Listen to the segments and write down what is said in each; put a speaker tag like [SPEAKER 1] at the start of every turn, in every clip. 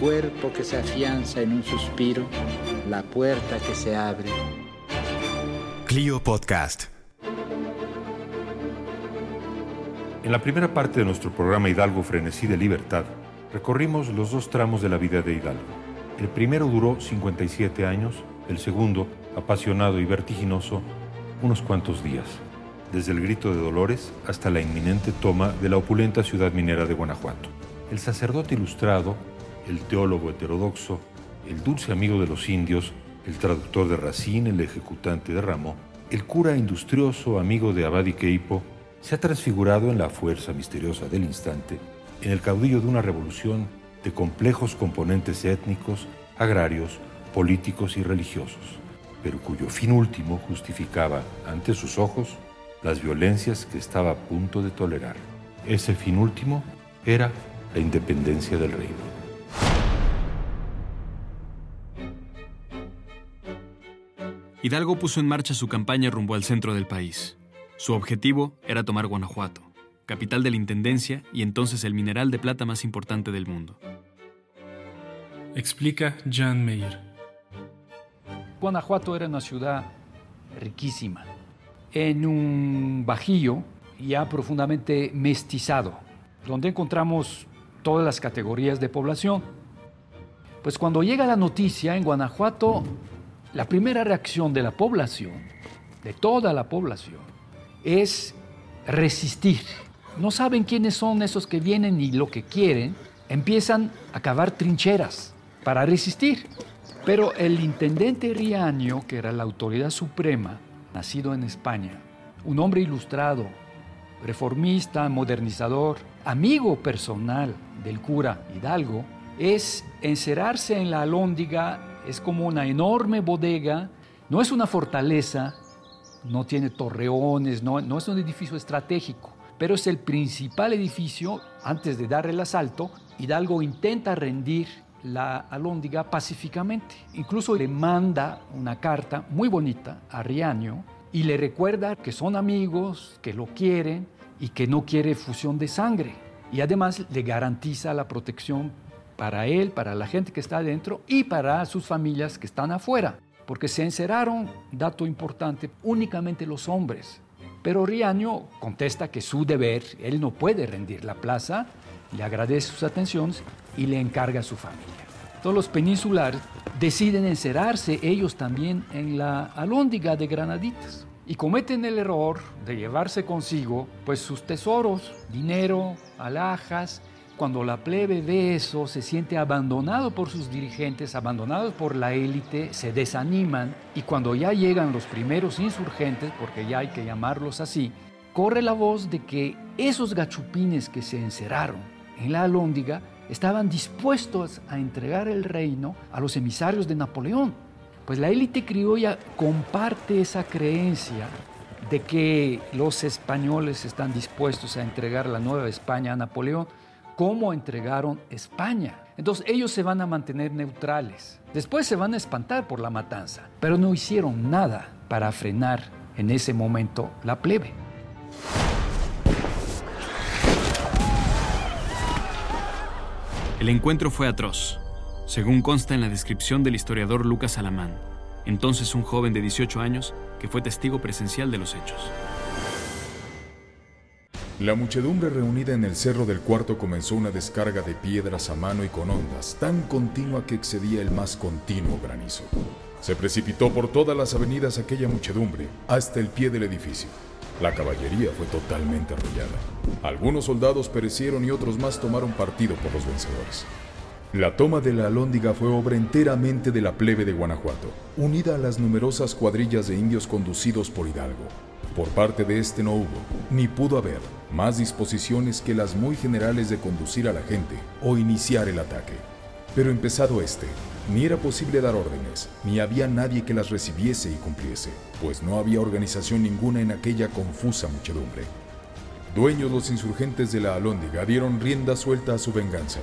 [SPEAKER 1] Cuerpo que se afianza en un suspiro, la puerta que se abre.
[SPEAKER 2] Clio Podcast.
[SPEAKER 3] En la primera parte de nuestro programa Hidalgo Frenesí de Libertad, recorrimos los dos tramos de la vida de Hidalgo. El primero duró 57 años, el segundo, apasionado y vertiginoso, unos cuantos días, desde el grito de Dolores hasta la inminente toma de la opulenta ciudad minera de Guanajuato. El sacerdote ilustrado, el teólogo heterodoxo, el dulce amigo de los indios, el traductor de Racine, el ejecutante de Ramón, el cura industrioso amigo de Abadi Keipo, se ha transfigurado en la fuerza misteriosa del instante, en el caudillo de una revolución de complejos componentes étnicos, agrarios, políticos y religiosos, pero cuyo fin último justificaba ante sus ojos las violencias que estaba a punto de tolerar. Ese fin último era la independencia del reino.
[SPEAKER 4] Hidalgo puso en marcha su campaña rumbo al centro del país. Su objetivo era tomar Guanajuato, capital de la Intendencia y entonces el mineral de plata más importante del mundo.
[SPEAKER 5] Explica Jan Meyer.
[SPEAKER 6] Guanajuato era una ciudad riquísima, en un bajío ya profundamente mestizado, donde encontramos todas las categorías de población. Pues cuando llega la noticia en Guanajuato, la primera reacción de la población, de toda la población, es resistir. No saben quiénes son esos que vienen ni lo que quieren, empiezan a cavar trincheras para resistir. Pero el intendente Riaño, que era la autoridad suprema, nacido en España, un hombre ilustrado, reformista, modernizador, amigo personal del cura Hidalgo, es encerrarse en la alhóndiga, es como una enorme bodega, no es una fortaleza, no tiene torreones, no, es un edificio estratégico, pero es el principal edificio. Antes de dar el asalto, Hidalgo intenta rendir la alhóndiga pacíficamente. Incluso le manda una carta muy bonita a Riaño y le recuerda que son amigos, que lo quieren y que no quiere fusión de sangre. Y además le garantiza la protección para él, para la gente que está adentro y para sus familias que están afuera. Porque se encerraron, dato importante, únicamente los hombres. Pero Riaño contesta que su deber, él no puede rendir la plaza, le agradece sus atenciones y le encarga a su familia. Todos los peninsulares deciden encerrarse ellos también en la alhóndiga de Granaditas y cometen el error de llevarse consigo pues sus tesoros, dinero, alhajas. Cuando la plebe ve eso, se siente abandonado por sus dirigentes, abandonados por la élite, se desaniman y cuando ya llegan los primeros insurgentes, porque ya hay que llamarlos así, corre la voz de que esos gachupines que se encerraron en la alhóndiga estaban dispuestos a entregar el reino a los emisarios de Napoleón. Pues la élite criolla comparte esa creencia de que los españoles están dispuestos a entregar la Nueva España a Napoleón, como entregaron España. Entonces ellos se van a mantener neutrales. Después se van a espantar por la matanza, pero no hicieron nada para frenar en ese momento la plebe.
[SPEAKER 4] El encuentro fue atroz, según consta en la descripción del historiador Lucas Alamán, entonces un joven de 18 años que fue testigo presencial de los hechos.
[SPEAKER 7] La muchedumbre reunida en el cerro del cuarto comenzó una descarga de piedras a mano y con ondas tan continua que excedía el más continuo granizo. Se precipitó por todas las avenidas aquella muchedumbre hasta el pie del edificio. La caballería fue totalmente arrollada. Algunos soldados perecieron y otros más tomaron partido por los vencedores. La toma de la Alhóndiga fue obra enteramente de la plebe de Guanajuato, unida a las numerosas cuadrillas de indios conducidos por Hidalgo. Por parte de este no hubo, ni pudo haber, más disposiciones que las muy generales de conducir a la gente o iniciar el ataque. Pero empezado este, ni era posible dar órdenes, ni había nadie que las recibiese y cumpliese, pues no había organización ninguna en aquella confusa muchedumbre. Dueños los insurgentes de la Alhóndiga dieron rienda suelta a su venganza.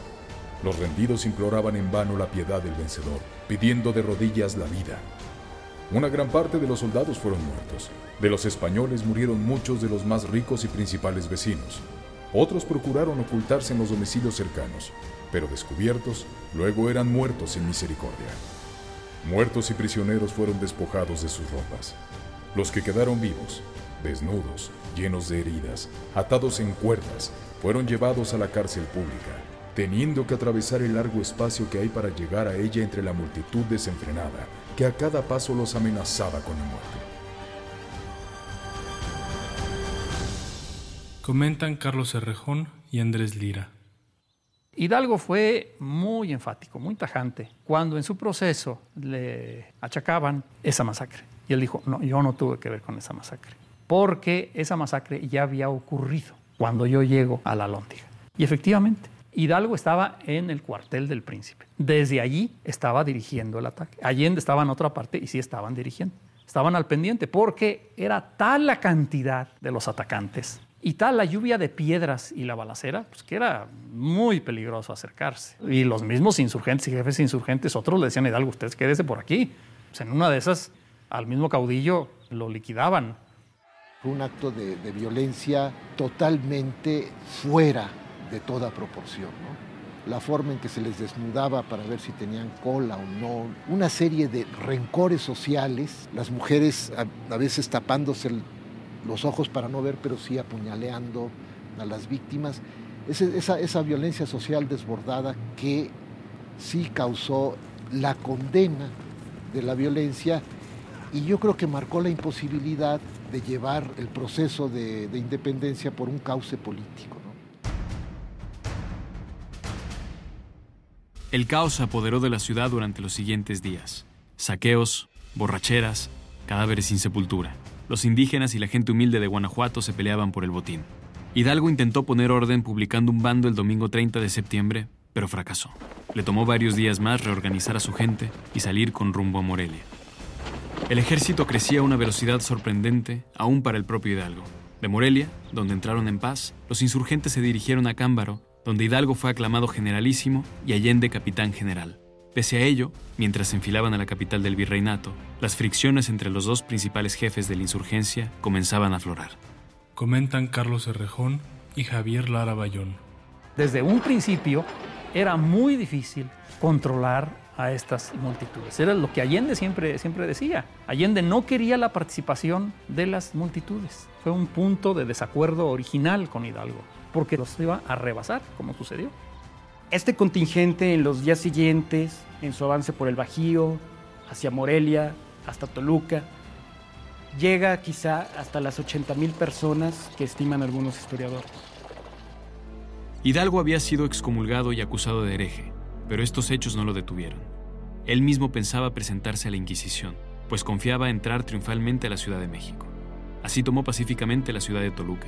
[SPEAKER 7] Los rendidos imploraban en vano la piedad del vencedor, pidiendo de rodillas la vida. Una gran parte de los soldados fueron muertos. De los españoles murieron muchos de los más ricos y principales vecinos. Otros procuraron ocultarse en los domicilios cercanos, pero descubiertos, luego eran muertos sin misericordia. Muertos y prisioneros fueron despojados de sus ropas. Los que quedaron vivos, desnudos, llenos de heridas, atados en cuerdas, fueron llevados a la cárcel pública, teniendo que atravesar el largo espacio que hay para llegar a ella entre la multitud desenfrenada, que a cada paso los amenazaba con la muerte.
[SPEAKER 5] Comentan Carlos Herrejón y Andrés Lira.
[SPEAKER 8] Hidalgo fue muy enfático, muy tajante, cuando en su proceso le achacaban esa masacre. Y él dijo, no, yo no tuve que ver con esa masacre, porque esa masacre ya había ocurrido cuando yo llego a la Lóndiga. Y efectivamente, Hidalgo estaba en el cuartel del príncipe. Desde allí estaba dirigiendo el ataque. Allende estaba en otra parte y sí estaban dirigiendo. Estaban al pendiente porque era tal la cantidad de los atacantes y tal la lluvia de piedras y la balacera, pues que era muy peligroso acercarse. Y los mismos insurgentes y jefes insurgentes, otros le decían Hidalgo, ustedes quédese por aquí. Pues en una de esas, al mismo caudillo lo liquidaban.
[SPEAKER 9] Fue un acto de violencia totalmente fuera de toda proporción. ¿no? La forma en que se les desnudaba para ver si tenían cola o no, una serie de rencores sociales, las mujeres a, veces tapándose los ojos para no ver, pero sí apuñaleando a las víctimas. Esa, violencia social desbordada que sí causó la condena de la violencia y yo creo que marcó la imposibilidad de llevar el proceso de independencia por un cauce político.
[SPEAKER 4] El caos se apoderó de la ciudad durante los siguientes días. Saqueos, borracheras, cadáveres sin sepultura. Los indígenas y la gente humilde de Guanajuato se peleaban por el botín. Hidalgo intentó poner orden publicando un bando el domingo 30 de septiembre, pero fracasó. Le tomó varios días más reorganizar a su gente y salir con rumbo a Morelia. El ejército crecía a una velocidad sorprendente, aún para el propio Hidalgo. De Morelia, donde entraron en paz, los insurgentes se dirigieron a Cámbaro, donde Hidalgo fue aclamado generalísimo y Allende capitán general. Pese a ello, mientras se enfilaban a la capital del virreinato, las fricciones entre los dos principales jefes de la insurgencia comenzaban a aflorar.
[SPEAKER 5] Comentan Carlos Herrejón y Javier Lara Bayón.
[SPEAKER 8] Desde un principio era muy difícil controlar a estas multitudes. Era lo que Allende siempre, siempre decía. Allende no quería la participación de las multitudes. Fue un punto de desacuerdo original con Hidalgo, porque los iba a rebasar, como sucedió.
[SPEAKER 10] Este contingente en los días siguientes, en su avance por el Bajío, hacia Morelia, hasta Toluca, llega quizá hasta las 80 mil personas que estiman algunos historiadores.
[SPEAKER 4] Hidalgo había sido excomulgado y acusado de hereje, pero estos hechos no lo detuvieron. Él mismo pensaba presentarse a la Inquisición, pues confiaba entrar triunfalmente a la Ciudad de México. Así tomó pacíficamente la ciudad de Toluca.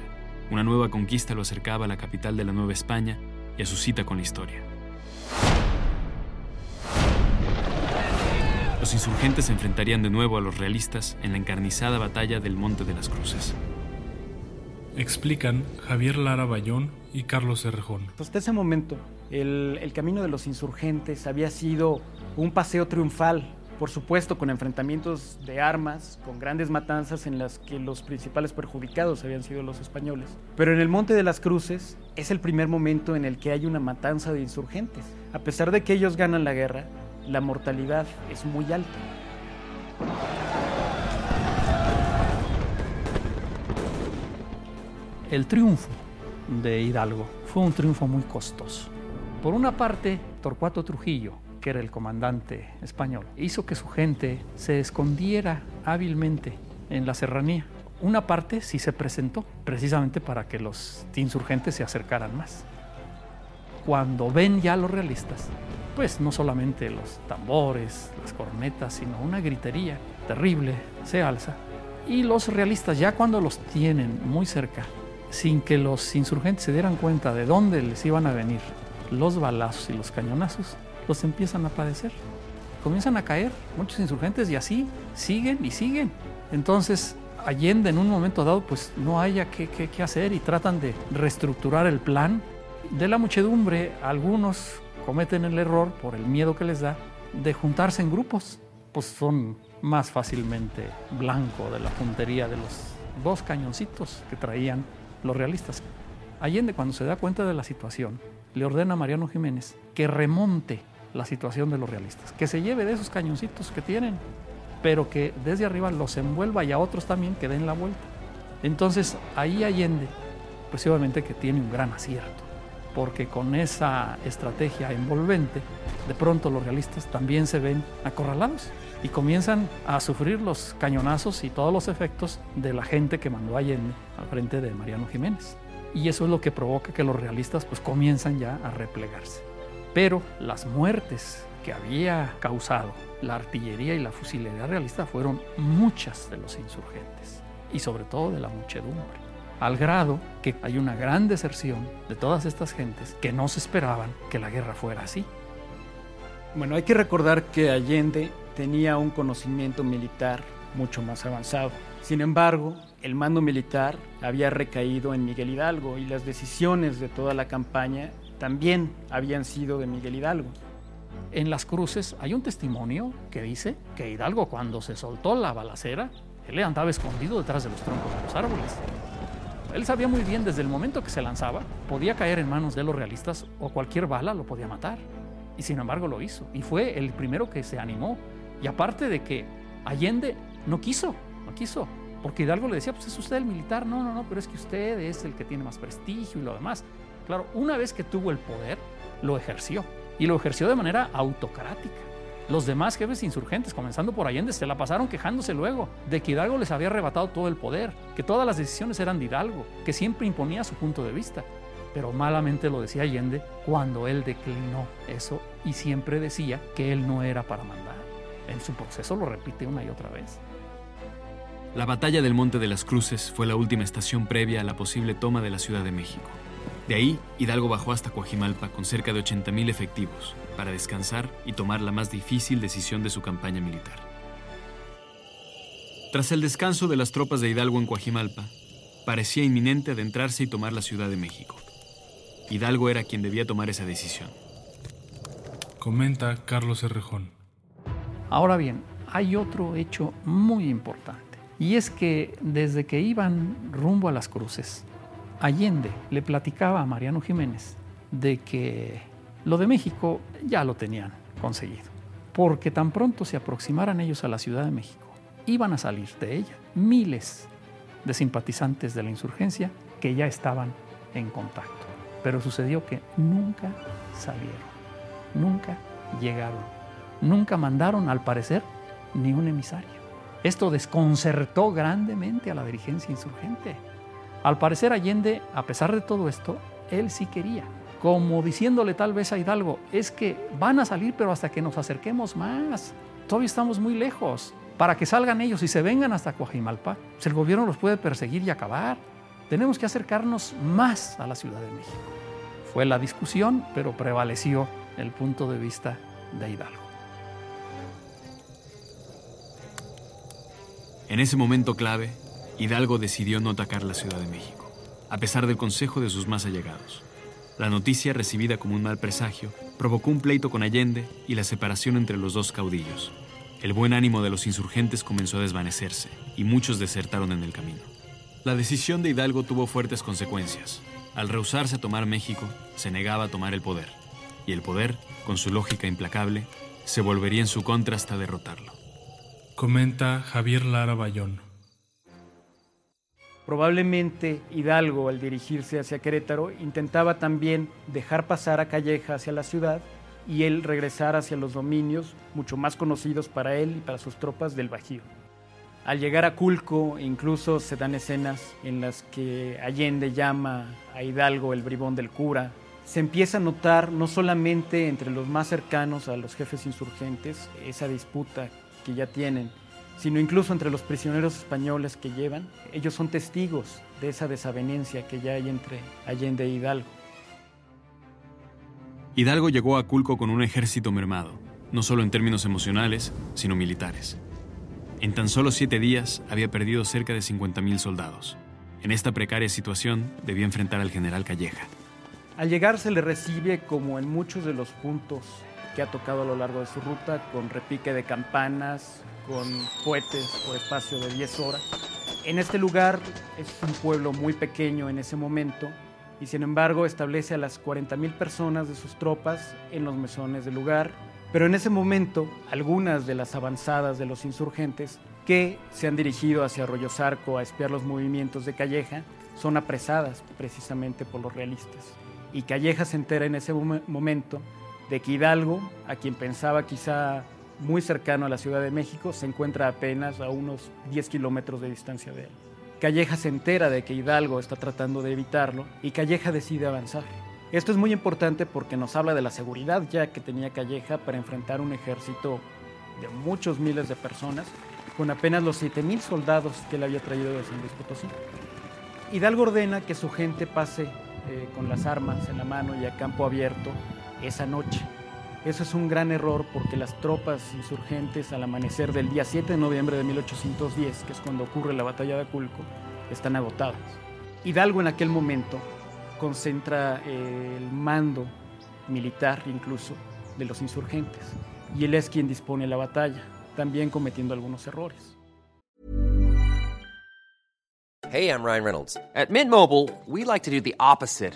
[SPEAKER 4] Una nueva conquista lo acercaba a la capital de la Nueva España y a su cita con la historia. Los insurgentes se enfrentarían de nuevo a los realistas en la encarnizada batalla del Monte de las Cruces.
[SPEAKER 5] Explican Javier Lara Bayón y Carlos Herrejón.
[SPEAKER 10] Hasta ese momento, el, el camino de los insurgentes había sido un paseo triunfal por supuesto con enfrentamientos de armas, con grandes matanzas en las que los principales perjudicados habían sido los españoles. Pero en el Monte de las Cruces es el primer momento en el que hay una matanza de insurgentes. A pesar de que ellos ganan la guerra, la mortalidad es muy alta.
[SPEAKER 8] El triunfo de Hidalgo fue un triunfo muy costoso. Por una parte, Torcuato Trujillo, que era el comandante español, hizo que su gente se escondiera hábilmente en la serranía. Una parte sí se presentó, precisamente para que los insurgentes se acercaran más. Cuando ven ya los realistas, pues no solamente los tambores, las cornetas, sino una gritería terrible se alza. Y los realistas ya cuando los tienen muy cerca, sin que los insurgentes se dieran cuenta de dónde les iban a venir los balazos y los cañonazos, los empiezan a padecer. Comienzan a caer muchos insurgentes y así siguen y siguen. Entonces Allende en un momento dado pues no haya qué, qué hacer y tratan de reestructurar el plan. De la muchedumbre algunos cometen el error por el miedo que les da de juntarse en grupos, pues son más fácilmente blanco de la puntería de los dos cañoncitos que traían los realistas. Allende cuando se da cuenta de la situación le ordena a Mariano Jiménez que remonte la situación de los realistas, que se lleve de esos cañoncitos que tienen, pero que desde arriba los envuelva y a otros también que den la vuelta. Entonces ahí Allende, pues obviamente que tiene un gran acierto, porque con esa estrategia envolvente, de pronto los realistas también se ven acorralados y comienzan a sufrir los cañonazos y todos los efectos de la gente que mandó Allende al frente de Mariano Jiménez. Y eso es lo que provoca que los realistas pues comienzan ya a replegarse. Pero las muertes que había causado la artillería y la fusilería realista fueron muchas de los insurgentes y sobre todo de la muchedumbre, al grado que hay una gran deserción de todas estas gentes que no se esperaban que la guerra fuera así.
[SPEAKER 10] Bueno, hay que recordar que Allende tenía un conocimiento militar mucho más avanzado. Sin embargo, el mando militar había recaído en Miguel Hidalgo y las decisiones de toda la campaña también habían sido de Miguel Hidalgo.
[SPEAKER 8] En las cruces hay un testimonio que dice que Hidalgo cuando se soltó la balacera, él andaba escondido detrás de los troncos de los árboles. Él sabía muy bien desde el momento que se lanzaba, podía caer en manos de los realistas o cualquier bala lo podía matar. Y sin embargo lo hizo. Y fue el primero que se animó. Y aparte de que Allende no quiso, no quiso. Porque Hidalgo le decía, pues es usted el militar. No, no, no, pero es que usted es el que tiene más prestigio y lo demás. Claro, una vez que tuvo el poder, lo ejerció. Y lo ejerció de manera autocrática. Los demás jefes insurgentes, comenzando por Allende, se la pasaron quejándose luego de que Hidalgo les había arrebatado todo el poder, que todas las decisiones eran de Hidalgo, que siempre imponía su punto de vista. Pero malamente lo decía Allende cuando él declinó eso y siempre decía que él no era para mandar. En su proceso lo repite una y otra vez.
[SPEAKER 4] La batalla del Monte de las Cruces fue la última estación previa a la posible toma de la Ciudad de México. De ahí, Hidalgo bajó hasta Coajimalpa con cerca de 80.000 efectivos para descansar y tomar la más difícil decisión de su campaña militar. Tras el descanso de las tropas de Hidalgo en Coajimalpa, parecía inminente adentrarse y tomar la Ciudad de México. Hidalgo era quien debía tomar esa decisión.
[SPEAKER 5] Comenta Carlos Herrejón.
[SPEAKER 8] Ahora bien, hay otro hecho muy importante, y es que desde que iban rumbo a las cruces, Allende le platicaba a Mariano Jiménez de que lo de México ya lo tenían conseguido, porque tan pronto se aproximaran ellos a la Ciudad de México, iban a salir de ella miles de simpatizantes de la insurgencia que ya estaban en contacto. Pero sucedió que nunca salieron, nunca llegaron, nunca mandaron, al parecer, ni un emisario. Esto desconcertó grandemente a la dirigencia insurgente. Al parecer Allende, a pesar de todo esto, él sí quería, como diciéndole tal vez a Hidalgo, es que van a salir pero hasta que nos acerquemos más, todavía estamos muy lejos. Para que salgan ellos y se vengan hasta Coajimalpa, pues el gobierno los puede perseguir y acabar. Tenemos que acercarnos más a la Ciudad de México. Fue la discusión, pero prevaleció el punto de vista de Hidalgo.
[SPEAKER 4] En ese momento clave, Hidalgo decidió no atacar la Ciudad de México, a pesar del consejo de sus más allegados. La noticia, recibida como un mal presagio, provocó un pleito con Allende y la separación entre los dos caudillos. El buen ánimo de los insurgentes comenzó a desvanecerse y muchos desertaron en el camino. La decisión de Hidalgo tuvo fuertes consecuencias. Al rehusarse a tomar México, se negaba a tomar el poder, y el poder, con su lógica implacable, se volvería en su contra hasta derrotarlo.
[SPEAKER 5] Comenta Javier Lara Bayón.
[SPEAKER 10] Probablemente Hidalgo, al dirigirse hacia Querétaro, intentaba también dejar pasar a Calleja hacia la ciudad y él regresar hacia los dominios mucho más conocidos para él y para sus tropas del Bajío. Al llegar a Culco, incluso se dan escenas en las que Allende llama a Hidalgo el bribón del cura, se empieza a notar no solamente entre los más cercanos a los jefes insurgentes esa disputa que ya tienen, sino incluso entre los prisioneros españoles que llevan. Ellos son testigos de esa desavenencia que ya hay entre Allende e Hidalgo.
[SPEAKER 4] Hidalgo llegó a Culco con un ejército mermado, no solo en términos emocionales, sino militares. En tan solo siete días había perdido cerca de 50.000 soldados. En esta precaria situación debía enfrentar al general Calleja.
[SPEAKER 10] Al llegar se le recibe como en muchos de los puntos que ha tocado a lo largo de su ruta, con repique de campanas, con cohetes por espacio de 10 horas. En este lugar es un pueblo muy pequeño en ese momento y sin embargo establece a las 40.000 personas de sus tropas en los mesones del lugar. Pero en ese momento algunas de las avanzadas de los insurgentes que se han dirigido hacia Arroyo Zarco a espiar los movimientos de Calleja son apresadas precisamente por los realistas. Y Calleja se entera en ese momento de que Hidalgo, a quien pensaba quizá muy cercano a la Ciudad de México, se encuentra apenas a unos 10 kilómetros de distancia de él. Calleja se entera de que Hidalgo está tratando de evitarlo y Calleja decide avanzar. Esto es muy importante porque nos habla de la seguridad ya que tenía Calleja para enfrentar un ejército de muchos miles de personas con apenas los 7.000 soldados que él había traído de San Luis Potosí. Hidalgo ordena que su gente pase eh, con las armas en la mano y a campo abierto esa noche. Eso es un gran error porque las tropas insurgentes al amanecer del día 7 de noviembre de 1810, que es cuando ocurre la batalla de Aculco, están agotadas. Hidalgo en aquel momento concentra eh, el mando militar incluso de los insurgentes y él es quien dispone la batalla, también cometiendo algunos errores.
[SPEAKER 11] Hey, I'm Ryan Reynolds. At Mint Mobile, we like to do the opposite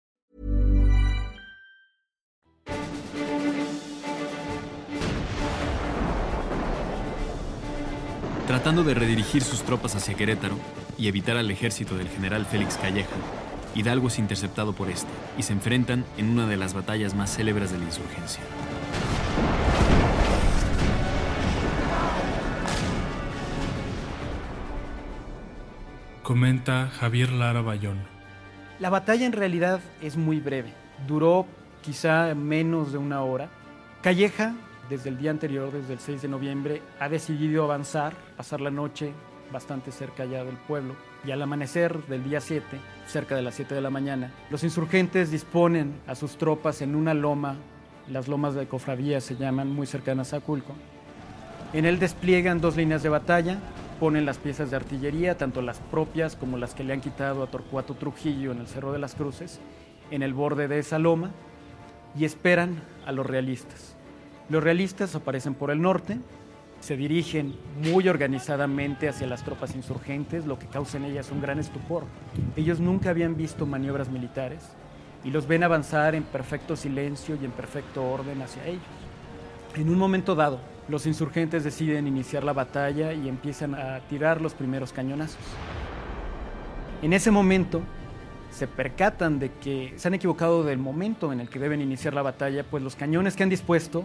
[SPEAKER 4] Tratando de redirigir sus tropas hacia Querétaro y evitar al ejército del general Félix Calleja, Hidalgo es interceptado por este y se enfrentan en una de las batallas más célebres de la insurgencia.
[SPEAKER 5] Comenta Javier Lara Bayón.
[SPEAKER 10] La batalla en realidad es muy breve. Duró quizá menos de una hora. Calleja desde el día anterior, desde el 6 de noviembre, ha decidido avanzar, pasar la noche bastante cerca ya del pueblo. Y al amanecer del día 7, cerca de las 7 de la mañana, los insurgentes disponen a sus tropas en una loma, las lomas de Cofradía se llaman, muy cercanas a Aculco. En él despliegan dos líneas de batalla, ponen las piezas de artillería, tanto las propias como las que le han quitado a Torcuato Trujillo en el Cerro de las Cruces, en el borde de esa loma, y esperan a los realistas. Los realistas aparecen por el norte, se dirigen muy organizadamente hacia las tropas insurgentes, lo que causa en ellas un gran estupor. Ellos nunca habían visto maniobras militares y los ven avanzar en perfecto silencio y en perfecto orden hacia ellos. En un momento dado, los insurgentes deciden iniciar la batalla y empiezan a tirar los primeros cañonazos. En ese momento, se percatan de que se han equivocado del momento en el que deben iniciar la batalla, pues los cañones que han dispuesto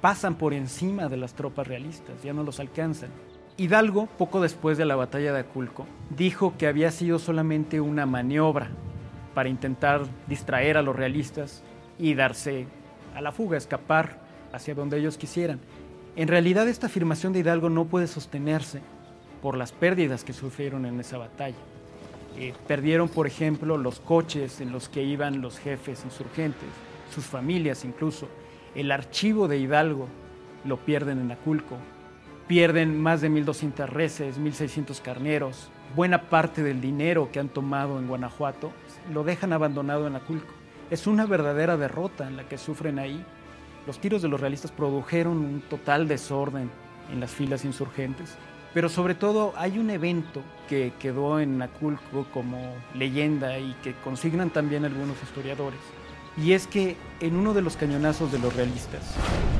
[SPEAKER 10] pasan por encima de las tropas realistas, ya no los alcanzan. Hidalgo, poco después de la batalla de Aculco, dijo que había sido solamente una maniobra para intentar distraer a los realistas y darse a la fuga, escapar hacia donde ellos quisieran. En realidad esta afirmación de Hidalgo no puede sostenerse por las pérdidas que sufrieron en esa batalla. Eh, perdieron, por ejemplo, los coches en los que iban los jefes insurgentes, sus familias incluso, el archivo de Hidalgo lo pierden en Aculco. Pierden más de 1.200 reses, 1.600 carneros. Buena parte del dinero que han tomado en Guanajuato lo dejan abandonado en Aculco. Es una verdadera derrota en la que sufren ahí. Los tiros de los realistas produjeron un total desorden en las filas insurgentes. Pero sobre todo hay un evento que quedó en Aculco como leyenda y que consignan también algunos historiadores Y es que en uno de los cañonazos de los realistas,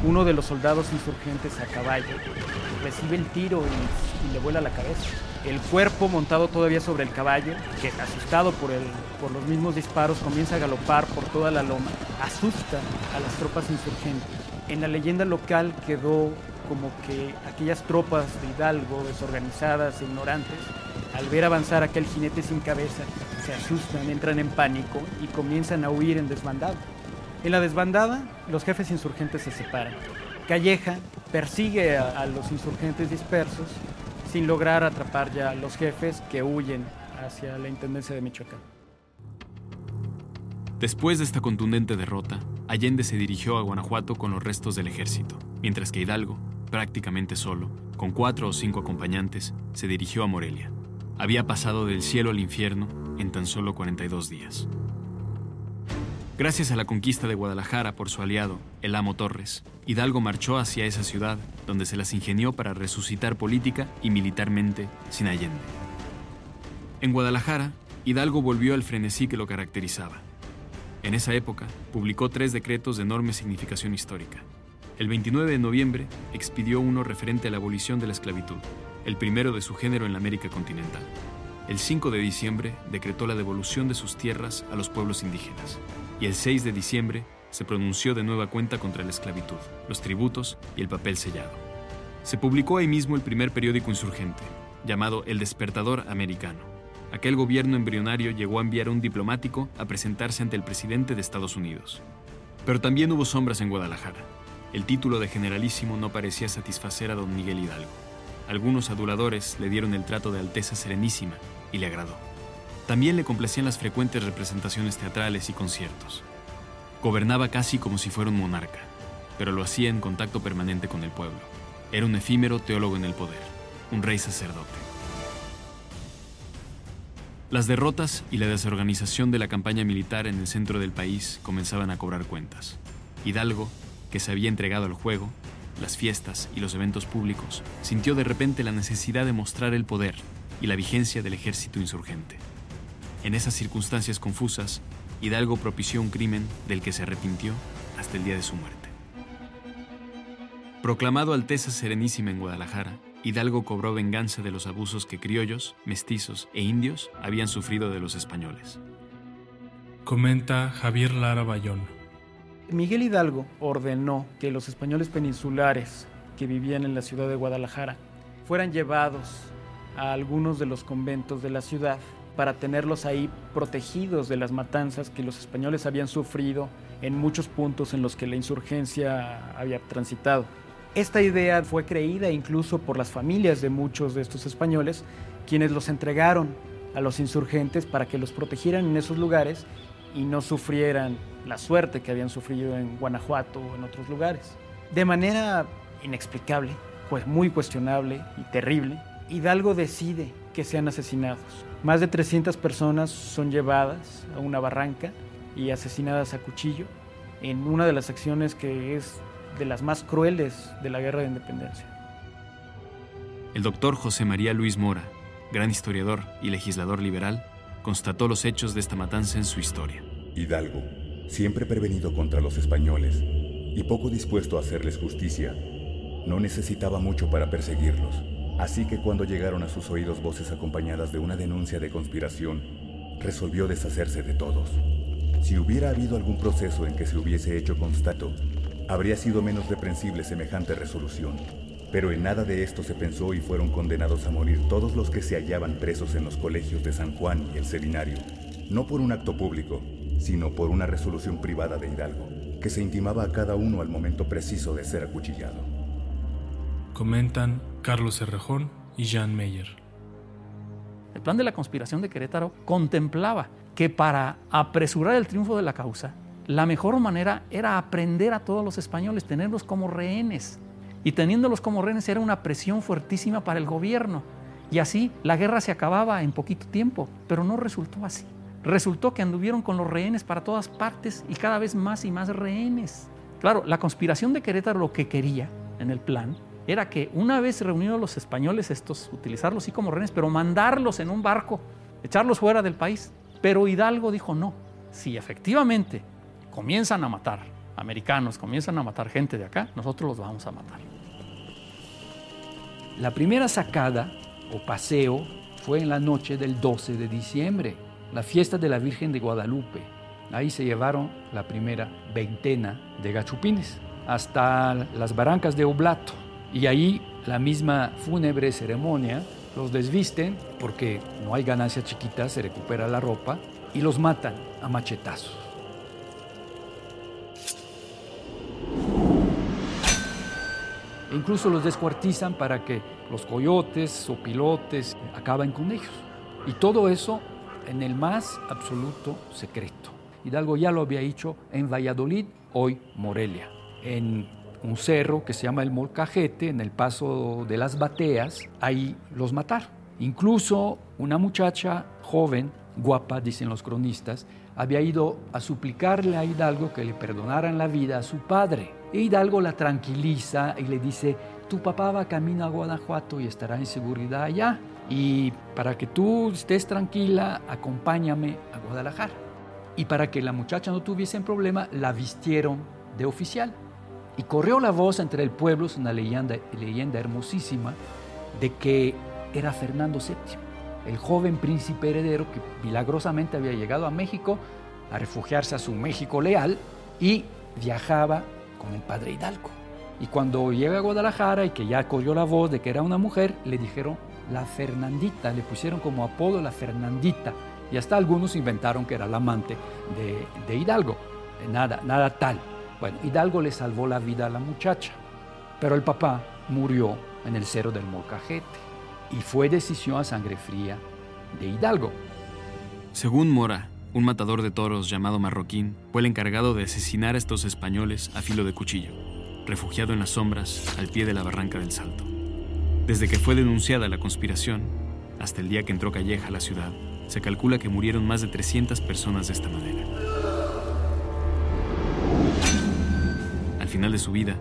[SPEAKER 10] uno de los soldados insurgentes a caballo recibe el tiro y, y le vuela la cabeza. El cuerpo montado todavía sobre el caballo, que asustado por, el, por los mismos disparos comienza a galopar por toda la loma, asusta a las tropas insurgentes. En la leyenda local quedó como que aquellas tropas de Hidalgo, desorganizadas e ignorantes, al ver avanzar aquel jinete sin cabeza, se asustan, entran en pánico y comienzan a huir en desbandada. En la desbandada, los jefes insurgentes se separan. Calleja persigue a, a los insurgentes dispersos sin lograr atrapar ya a los jefes que huyen hacia la Intendencia de Michoacán.
[SPEAKER 4] Después de esta contundente derrota, Allende se dirigió a Guanajuato con los restos del ejército, mientras que Hidalgo, prácticamente solo, con cuatro o cinco acompañantes, se dirigió a Morelia. Había pasado del cielo al infierno en tan solo 42 días. Gracias a la conquista de Guadalajara por su aliado, el amo Torres, Hidalgo marchó hacia esa ciudad donde se las ingenió para resucitar política y militarmente sin Allende. En Guadalajara, Hidalgo volvió al frenesí que lo caracterizaba. En esa época, publicó tres decretos de enorme significación histórica. El 29 de noviembre expidió uno referente a la abolición de la esclavitud, el primero de su género en la América continental. El 5 de diciembre decretó la devolución de sus tierras a los pueblos indígenas. Y el 6 de diciembre se pronunció de nueva cuenta contra la esclavitud, los tributos y el papel sellado. Se publicó ahí mismo el primer periódico insurgente, llamado El Despertador Americano. Aquel gobierno embrionario llegó a enviar a un diplomático a presentarse ante el presidente de Estados Unidos. Pero también hubo sombras en Guadalajara. El título de generalísimo no parecía satisfacer a don Miguel Hidalgo. Algunos aduladores le dieron el trato de Alteza Serenísima y le agradó. También le complacían las frecuentes representaciones teatrales y conciertos. Gobernaba casi como si fuera un monarca, pero lo hacía en contacto permanente con el pueblo. Era un efímero teólogo en el poder, un rey sacerdote. Las derrotas y la desorganización de la campaña militar en el centro del país comenzaban a cobrar cuentas. Hidalgo, que se había entregado al juego, las fiestas y los eventos públicos, sintió de repente la necesidad de mostrar el poder y la vigencia del ejército insurgente. En esas circunstancias confusas, Hidalgo propició un crimen del que se arrepintió hasta el día de su muerte. Proclamado Alteza Serenísima en Guadalajara, Hidalgo cobró venganza de los abusos que criollos, mestizos e indios habían sufrido de los españoles.
[SPEAKER 5] Comenta Javier Lara Bayón.
[SPEAKER 10] Miguel Hidalgo ordenó que los españoles peninsulares que vivían en la ciudad de Guadalajara fueran llevados a algunos de los conventos de la ciudad para tenerlos ahí protegidos de las matanzas que los españoles habían sufrido en muchos puntos en los que la insurgencia había transitado. Esta idea fue creída incluso por las familias de muchos de estos españoles, quienes los entregaron a los insurgentes para que los protegieran en esos lugares y no sufrieran la suerte que habían sufrido en Guanajuato o en otros lugares. De manera inexplicable, pues muy cuestionable y terrible, Hidalgo decide que sean asesinados. Más de 300 personas son llevadas a una barranca y asesinadas a cuchillo en una de las acciones que es de las más crueles de la Guerra de Independencia.
[SPEAKER 4] El doctor José María Luis Mora, gran historiador y legislador liberal, constató los hechos de esta matanza en su historia.
[SPEAKER 12] Hidalgo, siempre prevenido contra los españoles y poco dispuesto a hacerles justicia, no necesitaba mucho para perseguirlos. Así que cuando llegaron a sus oídos voces acompañadas de una denuncia de conspiración, resolvió deshacerse de todos. Si hubiera habido algún proceso en que se hubiese hecho constato, habría sido menos reprensible semejante resolución. Pero en nada de esto se pensó y fueron condenados a morir todos los que se hallaban presos en los colegios de San Juan y el Seminario, no por un acto público, sino por una resolución privada de Hidalgo, que se intimaba a cada uno al momento preciso de ser acuchillado.
[SPEAKER 5] Comentan Carlos Cerrejón y Jean Meyer.
[SPEAKER 8] El plan de la conspiración de Querétaro contemplaba que para apresurar el triunfo de la causa, la mejor manera era aprender a todos los españoles, tenerlos como rehenes. Y teniéndolos como rehenes era una presión fuertísima para el gobierno. Y así la guerra se acababa en poquito tiempo, pero no resultó así. Resultó que anduvieron con los rehenes para todas partes y cada vez más y más rehenes. Claro, la conspiración de Querétaro lo que quería en el plan era que una vez reunidos los españoles estos, utilizarlos sí como rehenes, pero mandarlos en un barco, echarlos fuera del país. Pero Hidalgo dijo no, si efectivamente comienzan a matar americanos, comienzan a matar gente de acá, nosotros los vamos a matar.
[SPEAKER 6] La primera sacada o paseo fue en la noche del 12 de diciembre, la fiesta de la Virgen de Guadalupe. Ahí se llevaron la primera veintena de gachupines hasta las barrancas de Oblato. Y ahí la misma fúnebre ceremonia los desvisten porque no hay ganancia chiquita, se recupera la ropa y los matan a machetazos. E incluso los descuartizan para que los coyotes o pilotes acaben con ellos. Y todo eso en el más absoluto secreto. Hidalgo ya lo había hecho en Valladolid, hoy Morelia, en un cerro que se llama el Molcajete, en el paso de las bateas, ahí los mataron. Incluso una muchacha joven, guapa, dicen los cronistas, había ido a suplicarle a Hidalgo que le perdonaran la vida a su padre. E Hidalgo la tranquiliza y le dice, tu papá va camino a Guanajuato y estará en seguridad allá. Y para que tú estés tranquila, acompáñame a Guadalajara. Y para que la muchacha no tuviese problema, la vistieron de oficial. Y corrió la voz entre el pueblo, es una leyenda, leyenda hermosísima, de que era Fernando VII, el joven príncipe heredero que milagrosamente había llegado a México a refugiarse a su México leal y viajaba con el padre Hidalgo. Y cuando llega a Guadalajara y que ya corrió la voz de que era una mujer, le dijeron la Fernandita, le pusieron como apodo la Fernandita. Y hasta algunos inventaron que era la amante de, de Hidalgo. Nada, nada tal. Bueno, Hidalgo le salvó la vida a la muchacha, pero el papá murió en el cerro del Molcajete y fue decisión a sangre fría de Hidalgo.
[SPEAKER 4] Según Mora, un matador de toros llamado Marroquín fue el encargado de asesinar a estos españoles a filo de cuchillo, refugiado en las sombras al pie de la barranca del Salto. Desde que fue denunciada la conspiración hasta el día que entró Calleja a la ciudad, se calcula que murieron más de 300 personas de esta manera. Al final de su vida,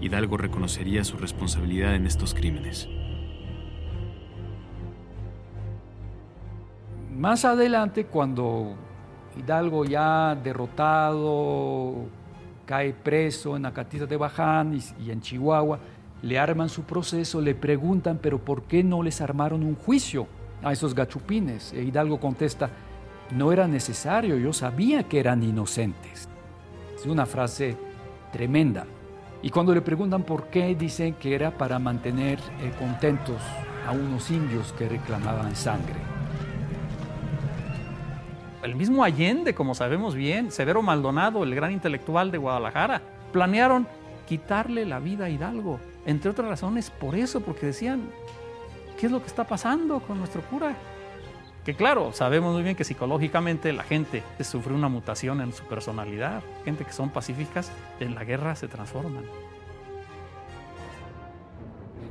[SPEAKER 4] Hidalgo reconocería su responsabilidad en estos crímenes.
[SPEAKER 6] Más adelante, cuando Hidalgo ya derrotado, cae preso en Acatita de Baján y, y, en Chihuahua, le arman su proceso, le preguntan, pero ¿por qué no les armaron un juicio a esos gachupines? E Hidalgo contesta, no era necesario, yo sabía que eran inocentes. Es una frase tremenda. Y cuando le preguntan por qué, dicen que era para mantener eh, contentos a unos indios que reclamaban sangre.
[SPEAKER 8] El mismo Allende, como sabemos bien, Severo Maldonado, el gran intelectual de Guadalajara, planearon quitarle la vida a Hidalgo. Entre otras razones, por eso, porque decían, ¿qué es lo que está pasando con nuestro cura? Que claro, sabemos muy bien que psicológicamente la gente sufre una mutación en su personalidad. Gente que son pacíficas, en la guerra se transforman.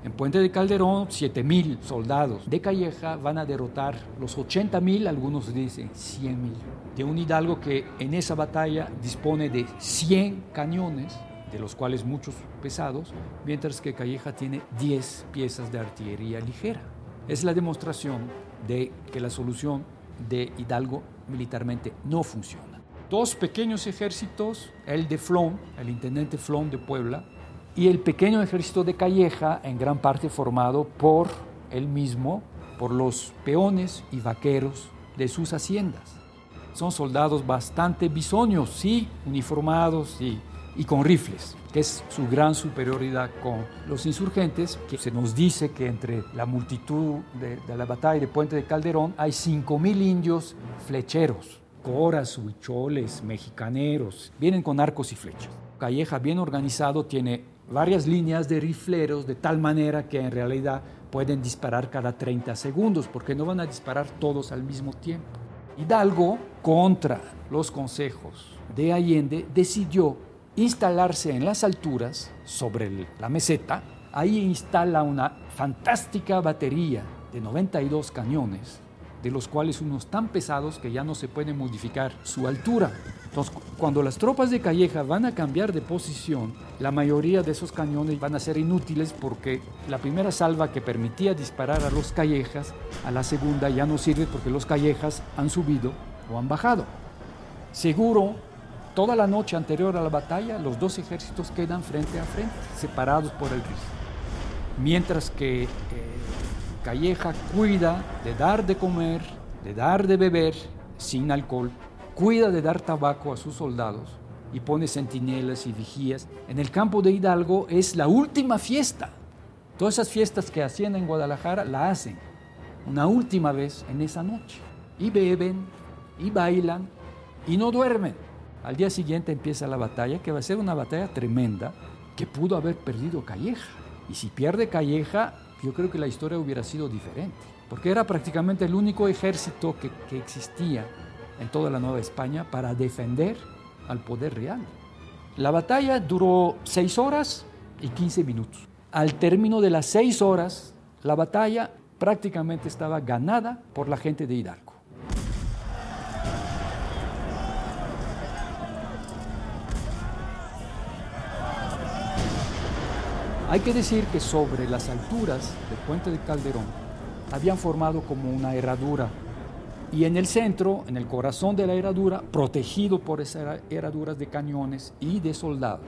[SPEAKER 6] En Puente de Calderón, 7.000 soldados de Calleja van a derrotar los 80.000, algunos dicen 100.000, de un hidalgo que en esa batalla dispone de 100 cañones, de los cuales muchos pesados, mientras que Calleja tiene 10 piezas de artillería ligera. Es la demostración de que la solución de Hidalgo militarmente no funciona. Dos pequeños ejércitos, el de Flon, el intendente Flon de Puebla, y el pequeño ejército de Calleja, en gran parte formado por él mismo, por los peones y vaqueros de sus haciendas. Son soldados bastante bisoños, sí, uniformados y, y con rifles, que es su gran superioridad con los insurgentes, que se nos dice que entre la multitud de, de la batalla de Puente de Calderón hay 5.000 indios flecheros, coras, huicholes, mexicaneros, vienen con arcos y flechas. Calleja, bien organizado, tiene varias líneas de rifleros de tal manera que en realidad pueden disparar cada 30 segundos, porque no van a disparar todos al mismo tiempo. Hidalgo, contra los consejos de Allende, decidió instalarse en las alturas, sobre la meseta. Ahí instala una fantástica batería de 92 cañones, de los cuales unos tan pesados que ya no se puede modificar su altura. Entonces, cuando las tropas de Calleja van a cambiar de posición, la mayoría de esos cañones van a ser inútiles porque la primera salva que permitía disparar a los Callejas, a la segunda ya no sirve porque los Callejas han subido o han bajado. Seguro toda la noche anterior a la batalla, los dos ejércitos quedan frente a frente, separados por el río. Mientras que eh, Calleja cuida de dar de comer, de dar de beber sin alcohol, cuida de dar tabaco a sus soldados y pone centinelas y vigías. En el campo de Hidalgo es la última fiesta. Todas esas fiestas que hacían en Guadalajara la hacen una última vez en esa noche. Y beben, y bailan, y no duermen. Al día siguiente empieza la batalla, que va a ser una batalla tremenda, que pudo haber perdido Calleja. Y si pierde Calleja, yo creo que la historia hubiera sido diferente, porque era prácticamente el único ejército que, existía en toda la Nueva España para defender al poder real. La batalla duró seis horas y 15 minutos. Al término de las seis horas, la batalla prácticamente estaba ganada por la gente de Hidalgo. Hay que decir que sobre las alturas del puente de Calderón habían formado como una herradura y en el centro, en el corazón de la herradura, protegido por esas herraduras de cañones y de soldados,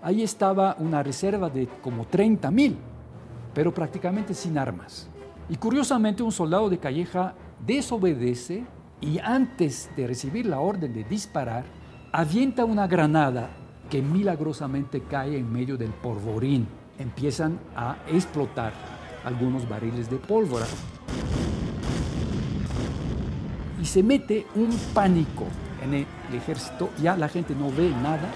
[SPEAKER 6] ahí estaba una reserva de como 30 mil, pero prácticamente sin armas. Y curiosamente un soldado de Calleja desobedece y antes de recibir la orden de disparar, avienta una granada que milagrosamente cae en medio del polvorín. Empiezan a explotar algunos barriles de pólvora. Y se mete un pánico en el ejército. Ya la gente no ve nada,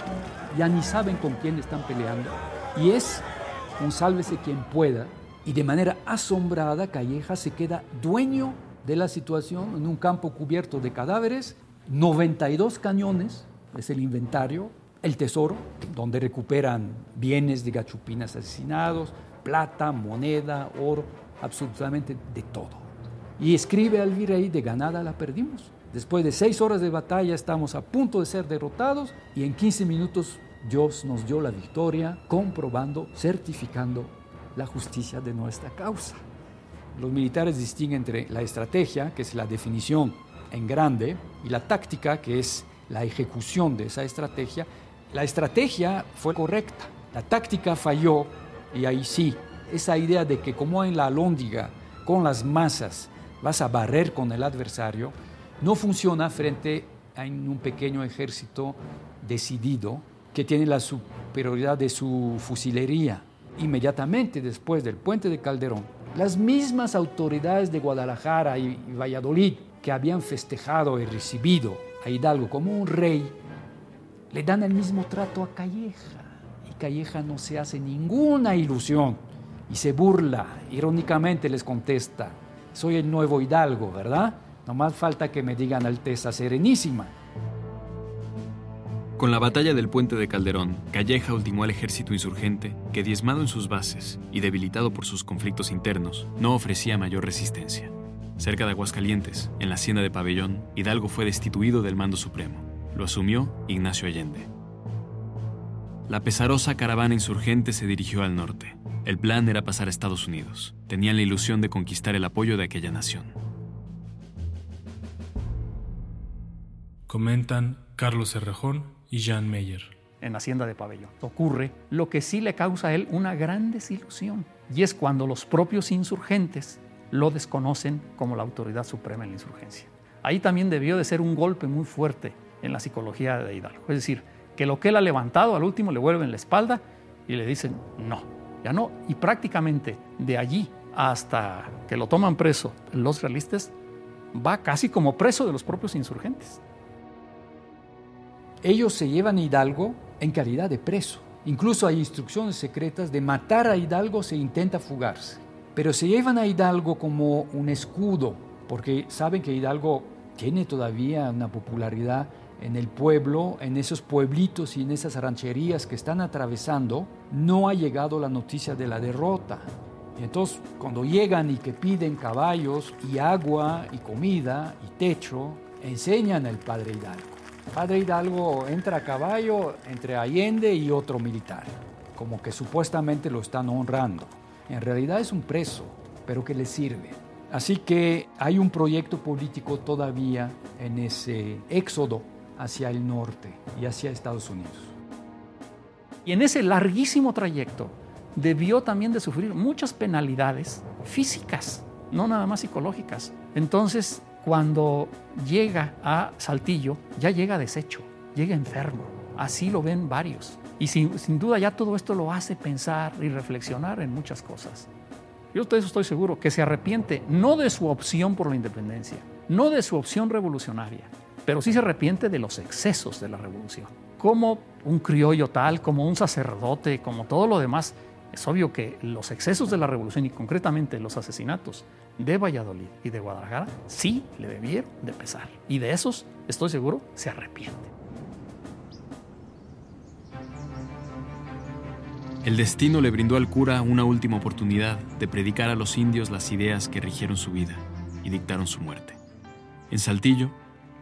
[SPEAKER 6] ya ni saben con quién están peleando. Y es un sálvese quien pueda. Y de manera asombrada, Calleja se queda dueño de la situación en un campo cubierto de cadáveres, 92 cañones, es el inventario, el tesoro, donde recuperan bienes de gachupinas asesinados, plata, moneda, oro, absolutamente de todo. Y escribe al virrey, de ganada la perdimos. Después de seis horas de batalla estamos a punto de ser derrotados y en 15 minutos Dios nos dio la victoria, comprobando, certificando la justicia de nuestra causa. Los militares distinguen entre la estrategia, que es la definición en grande, y la táctica, que es la ejecución de esa estrategia, la estrategia fue correcta, la táctica falló y ahí sí, esa idea de que como en la alóndiga, con las masas, vas a barrer con el adversario, no funciona frente a un pequeño ejército decidido que tiene la superioridad de su fusilería. Inmediatamente después del puente de Calderón, las mismas autoridades de Guadalajara y Valladolid que habían festejado y recibido a Hidalgo como un rey, le dan el mismo trato a Calleja. Y Calleja no se hace ninguna ilusión y se burla, irónicamente les contesta, soy el nuevo Hidalgo, ¿verdad? No más falta que me digan Alteza Serenísima.
[SPEAKER 4] Con la batalla del puente de Calderón, Calleja ultimó al ejército insurgente que, diezmado en sus bases y debilitado por sus conflictos internos, no ofrecía mayor resistencia. Cerca de Aguascalientes, en la hacienda de Pabellón, Hidalgo fue destituido del mando supremo. Lo asumió Ignacio Allende. La pesarosa caravana insurgente se dirigió al norte. El plan era pasar a Estados Unidos. Tenían la ilusión de conquistar el apoyo de aquella nación.
[SPEAKER 5] Comentan Carlos Herrejón y Jean Meyer.
[SPEAKER 8] En Hacienda de Pabellón ocurre lo que sí le causa a él una gran desilusión, y es cuando los propios insurgentes lo desconocen como la autoridad suprema en la insurgencia. Ahí también debió de ser un golpe muy fuerte en la psicología de Hidalgo. Es decir, que lo que él ha levantado al último le vuelven la espalda y le dicen no, ya no. Y prácticamente de allí hasta que lo toman preso los realistas, va casi como preso de los propios insurgentes.
[SPEAKER 6] Ellos se llevan a Hidalgo en calidad de preso. Incluso hay instrucciones secretas de matar a Hidalgo se intenta fugarse. Pero se llevan a Hidalgo como un escudo, porque saben que Hidalgo tiene todavía una popularidad en el pueblo, en esos pueblitos y en esas rancherías que están atravesando, no ha llegado la noticia de la derrota. Y entonces, cuando llegan y que piden caballos y agua y comida y techo, enseñan al padre Hidalgo. Padre Hidalgo entra a caballo entre Allende y otro militar, como que supuestamente lo están honrando. En realidad es un preso, pero que le sirve. Así que hay un proyecto político todavía en ese éxodo hacia el norte y hacia Estados Unidos.
[SPEAKER 8] Y en ese larguísimo trayecto debió también de sufrir muchas penalidades físicas, no nada más psicológicas. Entonces, cuando llega a Saltillo, ya llega deshecho, llega enfermo. Así lo ven varios. Y sin, sin, duda ya todo esto lo hace pensar y reflexionar en muchas cosas. Yo de eso estoy seguro, que se arrepiente no de su opción por la independencia, no de su opción revolucionaria, pero sí se arrepiente de los excesos de la revolución. Como un criollo tal, como un sacerdote, como todo lo demás, es obvio que los excesos de la revolución y concretamente los asesinatos de Valladolid y de Guadalajara sí le debieron de pesar. Y de esos, estoy seguro, se arrepiente.
[SPEAKER 4] El destino le brindó al cura una última oportunidad de predicar a los indios las ideas que rigieron su vida y dictaron su muerte. En Saltillo,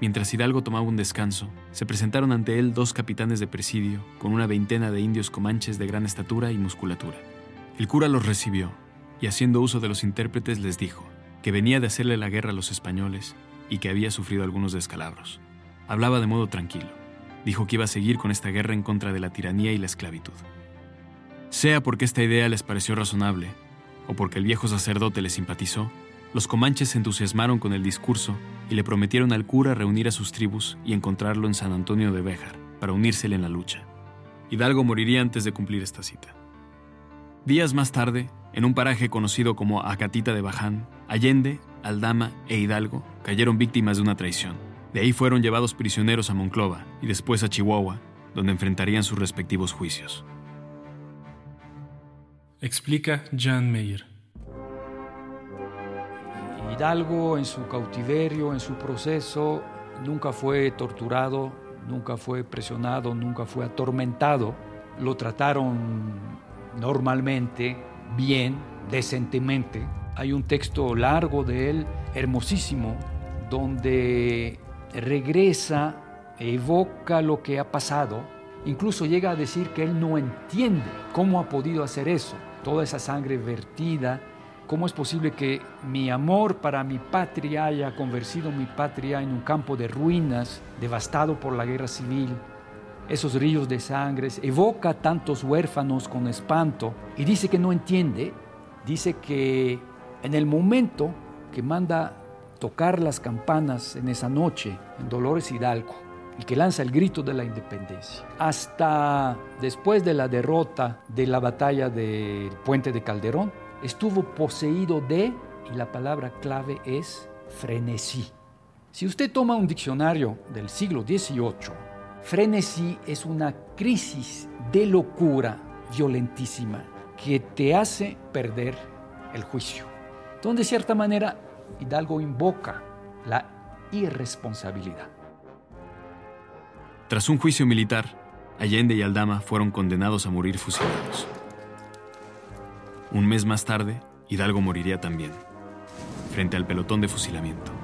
[SPEAKER 4] mientras Hidalgo tomaba un descanso, se presentaron ante él dos capitanes de presidio con una veintena de indios comanches de gran estatura y musculatura. El cura los recibió y haciendo uso de los intérpretes les dijo que venía de hacerle la guerra a los españoles y que había sufrido algunos descalabros. Hablaba de modo tranquilo. Dijo que iba a seguir con esta guerra en contra de la tiranía y la esclavitud. Sea porque esta idea les pareció razonable, o porque el viejo sacerdote le simpatizó, los comanches se entusiasmaron con el discurso y le prometieron al cura reunir a sus tribus y encontrarlo en San Antonio de Béjar para unírsele en la lucha. Hidalgo moriría antes de cumplir esta cita. Días más tarde, en un paraje conocido como Acatita de Baján, Allende, Aldama e Hidalgo cayeron víctimas de una traición. De ahí fueron llevados prisioneros a Monclova y después a Chihuahua, donde enfrentarían sus respectivos juicios
[SPEAKER 5] explica Jan Meyer.
[SPEAKER 6] Hidalgo en su cautiverio, en su proceso, nunca fue torturado, nunca fue presionado, nunca fue atormentado. Lo trataron normalmente, bien, decentemente. Hay un texto largo de él, hermosísimo, donde regresa, evoca lo que ha pasado, incluso llega a decir que él no entiende cómo ha podido hacer eso toda esa sangre vertida, ¿cómo es posible que mi amor para mi patria haya convertido mi patria en un campo de ruinas, devastado por la guerra civil? Esos ríos de sangre, evoca tantos huérfanos con espanto y dice que no entiende, dice que en el momento que manda tocar las campanas en esa noche en Dolores Hidalgo, y que lanza el grito de la independencia. Hasta después de la derrota de la batalla del puente de Calderón, estuvo poseído de, y la palabra clave es frenesí. Si usted toma un diccionario del siglo XVIII, frenesí es una crisis de locura violentísima que te hace perder el juicio. Donde de cierta manera Hidalgo invoca la irresponsabilidad.
[SPEAKER 4] Tras un juicio militar, Allende y Aldama fueron condenados a morir fusilados. Un mes más tarde, Hidalgo moriría también, frente al pelotón de fusilamiento.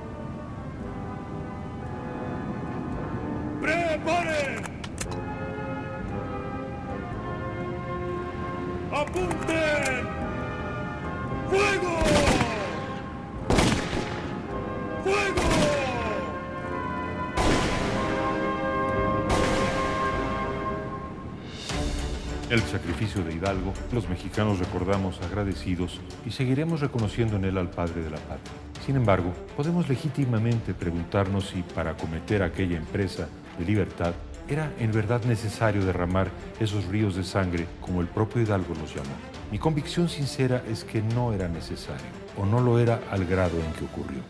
[SPEAKER 3] Hidalgo, los mexicanos recordamos agradecidos y seguiremos reconociendo en él al padre de la patria. Sin embargo, podemos legítimamente preguntarnos si para acometer aquella empresa de libertad era en verdad necesario derramar esos ríos de sangre como el propio Hidalgo los llamó. Mi convicción sincera es que no era necesario, o no lo era al grado en que ocurrió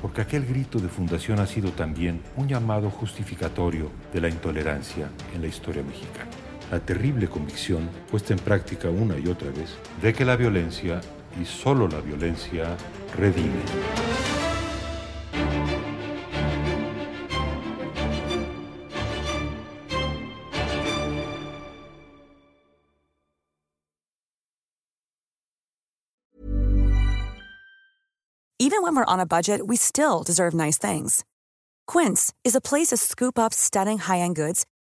[SPEAKER 3] porque aquel grito de fundación ha sido también un llamado justificatorio de la intolerancia en la historia mexicana la terrible convicción, puesta en práctica una y otra vez, de que la violencia, y solo la violencia, redime.
[SPEAKER 13] Even when we're on a budget, we still deserve nice things. Quince is a place to scoop up stunning high-end goods